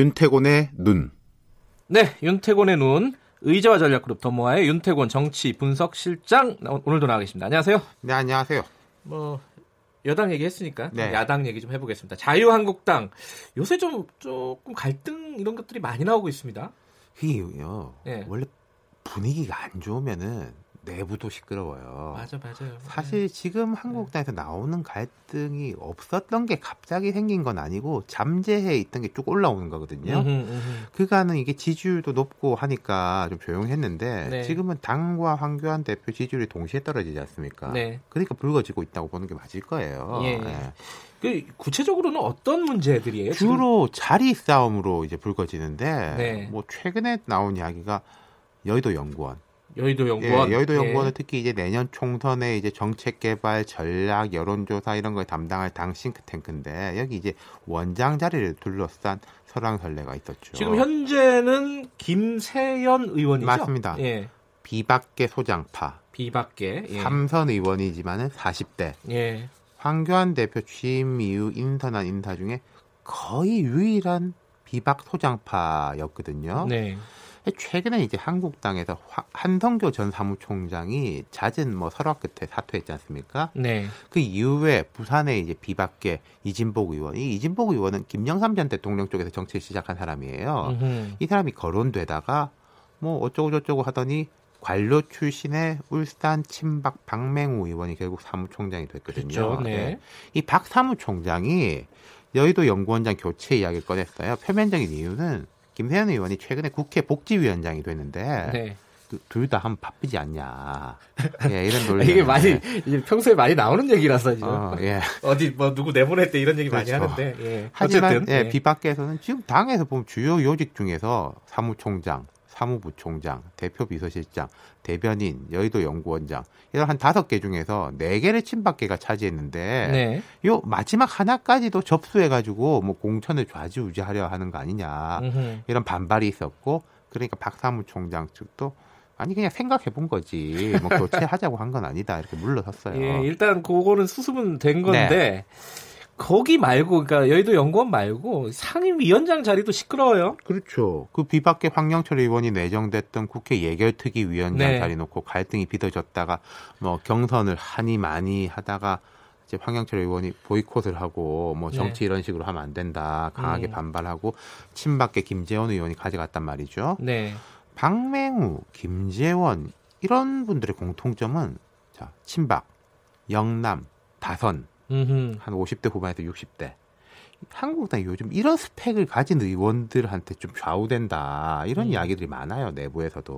윤태곤의 눈. 네, 윤태곤의 눈. 의자와 전략그룹 더모아의 윤태곤 정치 분석 실장 오늘도 나와 계십니다. 안녕하세요. 네, 안녕하세요. 뭐 여당 얘기했으니까 네. 야당 얘기 좀 해보겠습니다. 자유한국당 요새 좀 조금 갈등 이런 것들이 많이 나오고 있습니다. 이요. 네. 원래 분위기가 안 좋으면은 내부도 시끄러워요. 맞아, 맞아요. 사실 네. 지금 한국당에서 나오는 갈등이 없었던 게 갑자기 생긴 건 아니고 잠재해 있던 게 쭉 올라오는 거거든요. 음흠, 음흠. 그간은 이게 지지율도 높고 하니까 좀 조용했는데 네. 지금은 당과 황교안 대표 지지율이 동시에 떨어지지 않습니까? 네. 그러니까 불거지고 있다고 보는 게 맞을 거예요. 예. 네. 그 구체적으로는 어떤 문제들이에요? 주로 지금? 자리 싸움으로 이제 불거지는데 네. 뭐 최근에 나온 이야기가 여의도 연구원 여의도 연구원. 예, 여의도 연구원은 예. 특히 이제 내년 총선에 이제 정책 개발, 전략, 여론조사 이런 걸 담당할 당 싱크탱크인데 여기 이제 원장 자리를 둘러싼 설왕설래가 있었죠. 지금 현재는 김세연 의원이죠. 맞습니다. 예. 비박계 소장파. 비박계. 예. 삼선 의원이지만은 40대. 예. 황교안 대표 취임 이후 인선한 인사 중에 거의 유일한 비박 소장파였거든요. 네. 최근에 이제 한국당에서 한성교 전 사무총장이 잦은 뭐 설화 끝에 사퇴했지 않습니까? 네. 그 이후에 부산에 이제 비박계 이진복 의원, 이 이진복 의원은 김영삼 전 대통령 쪽에서 정치를 시작한 사람이에요. 음흠. 이 사람이 거론되다가 뭐 어쩌고 저쩌고 하더니 관료 출신의 울산 친박 박맹우 의원이 결국 사무총장이 됐거든요. 그렇죠. 네. 네. 이박 사무총장이 여의도 연구원장 교체 이야기를 꺼냈어요. 표면적인 이유는 김세현 의원이 최근에 국회 복지위원장이 됐는데 네. 그 둘다 한번 바쁘지 않냐. 예, 이런 논리. 이게 많이 평소에 많이 나오는 얘기라서 지금. 어, 예. 어디 뭐 누구 내보냈대 이런 얘기 그렇죠. 많이 하는데. 예. 하지만 어쨌든 예, 예. 비박계에서는 지금 당에서 보면 주요 요직 중에서 사무총장, 사무부총장, 대표 비서실장, 대변인, 여의도 연구원장 이런 한 다섯 개 중에서 네 개를 친박계가 차지했는데 네. 요 마지막 하나까지도 접수해 가지고 뭐 공천을 좌지우지하려 하는 거 아니냐 음흠. 이런 반발이 있었고 그러니까 박 사무총장 측도 아니 그냥 생각해 본 거지 뭐 교체하자고 한 건 아니다 이렇게 물러섰어요. 예, 일단 그거는 수습은 된 건데. 네. 거기 말고 그러니까 여의도 연구원 말고 상임위원장 자리도 시끄러워요. 그렇죠. 그 비박계 황영철 의원이 내정됐던 국회 예결특위 위원장 네. 자리 놓고 갈등이 빚어졌다가 뭐 경선을 하니 많이 하다가 이제 황영철 의원이 보이콧을 하고 뭐 네. 정치 네. 이런 식으로 하면 안 된다 강하게 음. 반발하고 친박계 김재원 의원이 가져갔단 말이죠. 네. 박맹우, 김재원 이런 분들의 공통점은 자 친박, 영남, 다선 음흠. 한 50대 후반에서 60대. 한국당이 요즘 이런 스펙을 가진 의원들한테 좀 좌우된다 이런 음. 이야기들이 많아요 내부에서도.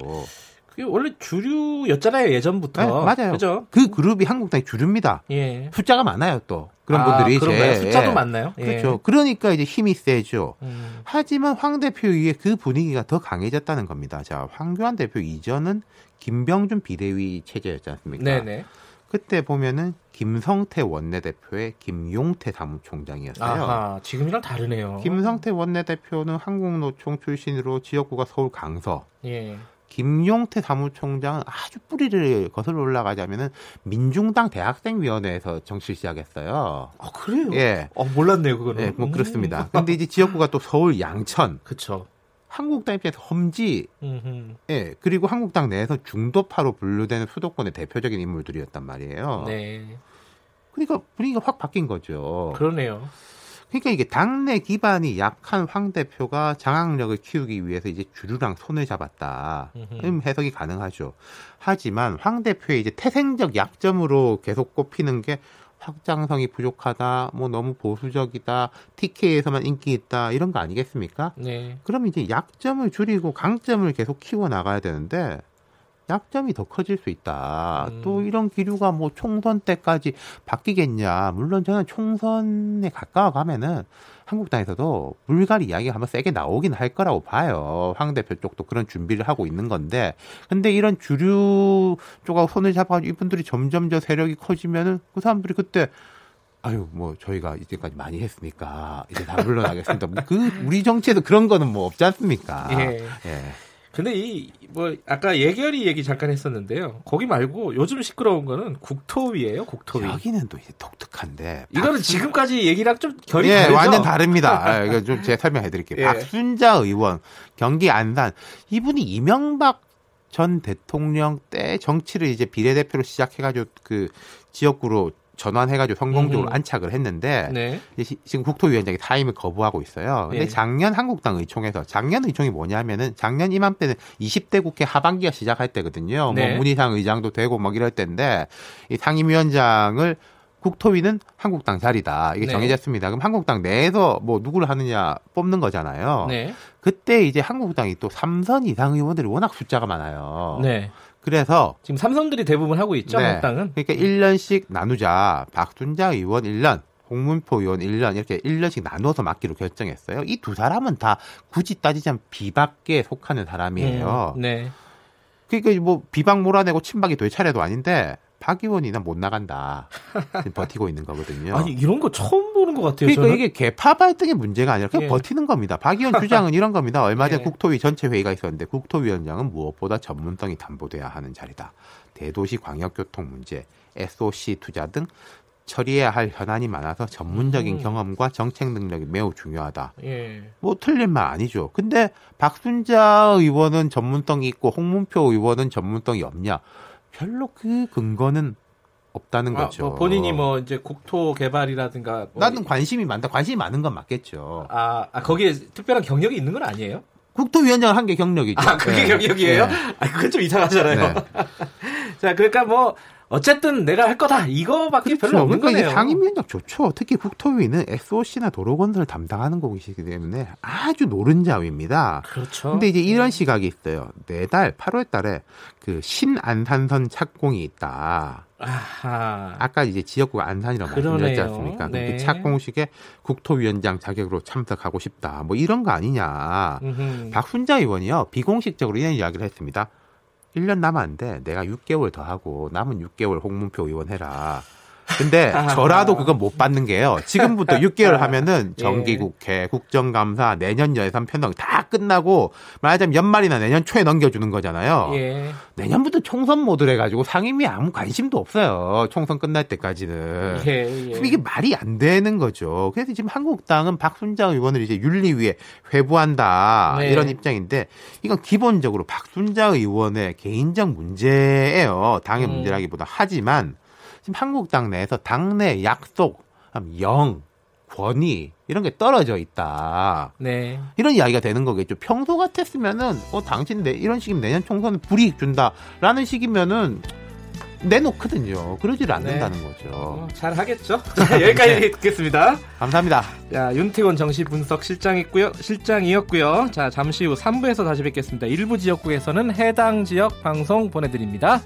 그게 원래 주류였잖아요 예전부터. 네, 맞아요. 그죠? 그 그룹이 한국당의 주류입니다. 예. 숫자가 많아요 또 그런 아, 분들이 이제 숫자도 예. 많나요? 예. 그렇죠. 그러니까 이제 힘이 세죠. 음. 하지만 황 대표 위에 그 분위기가 더 강해졌다는 겁니다. 자 황교안 대표 이전은 김병준 비대위 체제였지 않습니까? 네네. 그때 보면은 김성태 원내대표의 김용태 사무총장이었어요. 아하, 지금이랑 다르네요. 김성태 원내대표는 한국노총 출신으로 지역구가 서울 강서. 예. 김용태 사무총장은 아주 뿌리를 거슬러 올라가자면은 민중당 대학생위원회에서 정치 시작했어요. 아 그래요? 예. 어 몰랐네요 그거는. 예, 뭐 그렇습니다. 근데 이제 지역구가 또 서울 양천. 그렇죠. 한국당 입장에서 험지, 예, 그리고 한국당 내에서 중도파로 분류되는 수도권의 대표적인 인물들이었단 말이에요. 네. 그러니까 분위기가 확 바뀐 거죠. 그러네요. 그러니까 이게 당내 기반이 약한 황 대표가 장악력을 키우기 위해서 이제 주류랑 손을 잡았다. 음, 해석이 가능하죠. 하지만 황 대표의 이제 태생적 약점으로 계속 꼽히는 게 확장성이 부족하다, 뭐 너무 보수적이다, TK에서만 인기 있다 이런 거 아니겠습니까? 네. 그럼 이제 약점을 줄이고 강점을 계속 키워 나가야 되는데 약점이 더 커질 수 있다. 음. 또 이런 기류가 뭐 총선 때까지 바뀌겠냐. 물론 저는 총선에 가까워 가면은 한국당에서도 물갈이 이야기가 한번 세게 나오긴 할 거라고 봐요. 황 대표 쪽도 그런 준비를 하고 있는 건데. 근데 이런 주류 쪽하고 손을 잡아가지고 이분들이 점점 저 세력이 커지면은 그 사람들이 그때 아유, 뭐, 저희가 이제까지 많이 했으니까, 이제 다 물러나겠습니다. 그, 우리 정치에도 그런 거는 뭐 없지 않습니까? 예. 예. 근데 이 뭐 아까 예결위 얘기 잠깐 했었는데요. 거기 말고 요즘 시끄러운 거는 국토위예요. 국토위. 여기는 또 이제 독특한데. 이거는 박순... 지금까지 얘기랑 좀 결이 예, 다르죠. 완전 다릅니다. 아, 이거 좀 제가 설명해 드릴게요. 예. 박순자 의원 경기 안산 이분이 이명박 전 대통령 때 정치를 이제 비례대표로 시작해가지고 그 지역구로 전환해가지고 성공적으로 음흠. 안착을 했는데 네. 지금 국토위원장이 타임을 거부하고 있어요. 근데 네. 작년 한국당 의총에서 작년 의총이 뭐냐면은 작년 이맘때는 20대 국회 하반기가 시작할 때거든요. 뭐 네. 뭐 문희상 의장도 되고 막 이럴 때인데 이 상임위원장을 국토위는 한국당 자리다. 이게 네. 정해졌습니다. 그럼 한국당 내에서 뭐 누구를 하느냐 뽑는 거잖아요. 네. 그때 이제 한국당이 또 3선 이상 의원들이 워낙 숫자가 많아요. 네. 그래서 지금 삼성들이 대부분 하고 있죠, 네. 한국당은. 그러니까 1년씩 나누자. 박순자 의원 1년, 홍문표 의원 1년 이렇게 1년씩 나눠서 맡기로 결정했어요. 이 두 사람은 다 굳이 따지자면 비박계에 속하는 사람이에요. 음, 네. 그러니까 뭐 비박 몰아내고 친박이 될 차례도 아닌데 박 의원이나 못 나간다. 버티고 있는 거거든요. 아니 이런 거 처음 보는 것 같아요. 그러니까 저는? 이게 개파 발등의 문제가 아니라 그냥 예. 버티는 겁니다. 박 의원 주장은 이런 겁니다. 얼마 전 예. 국토위 전체 회의가 있었는데 국토위원장은 무엇보다 전문성이 담보돼야 하는 자리다. 대도시 광역교통 문제, SOC 투자 등 처리해야 할 현안이 많아서 전문적인 음. 경험과 정책 능력이 매우 중요하다. 예. 뭐 틀린 말 아니죠. 근데 박순자 의원은 전문성이 있고 홍문표 의원은 전문성이 없냐? 별로 그 근거는 없다는 아, 거죠. 뭐 본인이 뭐 이제 국토 개발이라든가 뭐 나는 관심이 많다. 관심이 많은 건 맞겠죠. 아, 아 거기에 특별한 경력이 있는 건 아니에요? 국토위원장 한 게 경력이죠. 아, 그게 네. 경력이에요? 네. 아, 그건 좀 이상하잖아요. 네. 자, 그러니까 뭐 어쨌든 내가 할 거다 이거밖에 그렇죠. 별로 없는 그러니까 거네요. 상임위원장 좋죠. 특히 국토위는 SOC나 도로건설 담당하는 곳이기 때문에 아주 노른자위입니다. 그렇죠. 근데 이제 이런 시각이 있어요. 내달 8월 달에 그 신안산선 착공이 있다. 아하. 아까 이제 지역구가 안산이라고 말씀드렸지 않습니까? 그 네. 그 착공식에 국토위원장 자격으로 참석하고 싶다. 뭐 이런 거 아니냐. 음흠. 박순자 의원이요. 비공식적으로 이런 이야기를 했습니다. 1년 남았는데 내가 6개월 더 하고 남은 6개월 홍문표 의원 해라. 근데 저라도 그건 못 받는 게요. 지금부터 6개월 하면은 예. 정기국회, 국정감사, 내년 예산 편성 다 끝나고 말하자면 연말이나 내년 초에 넘겨주는 거잖아요. 예. 내년부터 총선 모드를 해가지고 상임위 아무 관심도 없어요. 총선 끝날 때까지는. 예, 예. 이게 말이 안 되는 거죠. 그래서 지금 한국당은 박순자 의원을 이제 윤리위에 회부한다 네. 이런 입장인데 이건 기본적으로 박순자 의원의 개인적 문제예요. 당의 음. 문제라기보다 하지만 지금 한국 당 내에서 당내 약속, 영, 권위 이런 게 떨어져 있다. 네. 이런 이야기가 되는 거겠죠. 평소 같았으면은 어 당신 내 이런 식이면 내년 총선 불이익 준다라는 식이면은 내놓거든요. 그러질 않는다는 네. 거죠. 어, 잘 하겠죠. 자, 여기까지 네. 듣겠습니다. 감사합니다. 자, 윤태곤 정시 분석 실장이었고요. 실장이었고요. 자, 잠시 후 3부에서 다시 뵙겠습니다. 일부 지역국에서는 해당 지역 방송 보내 드립니다.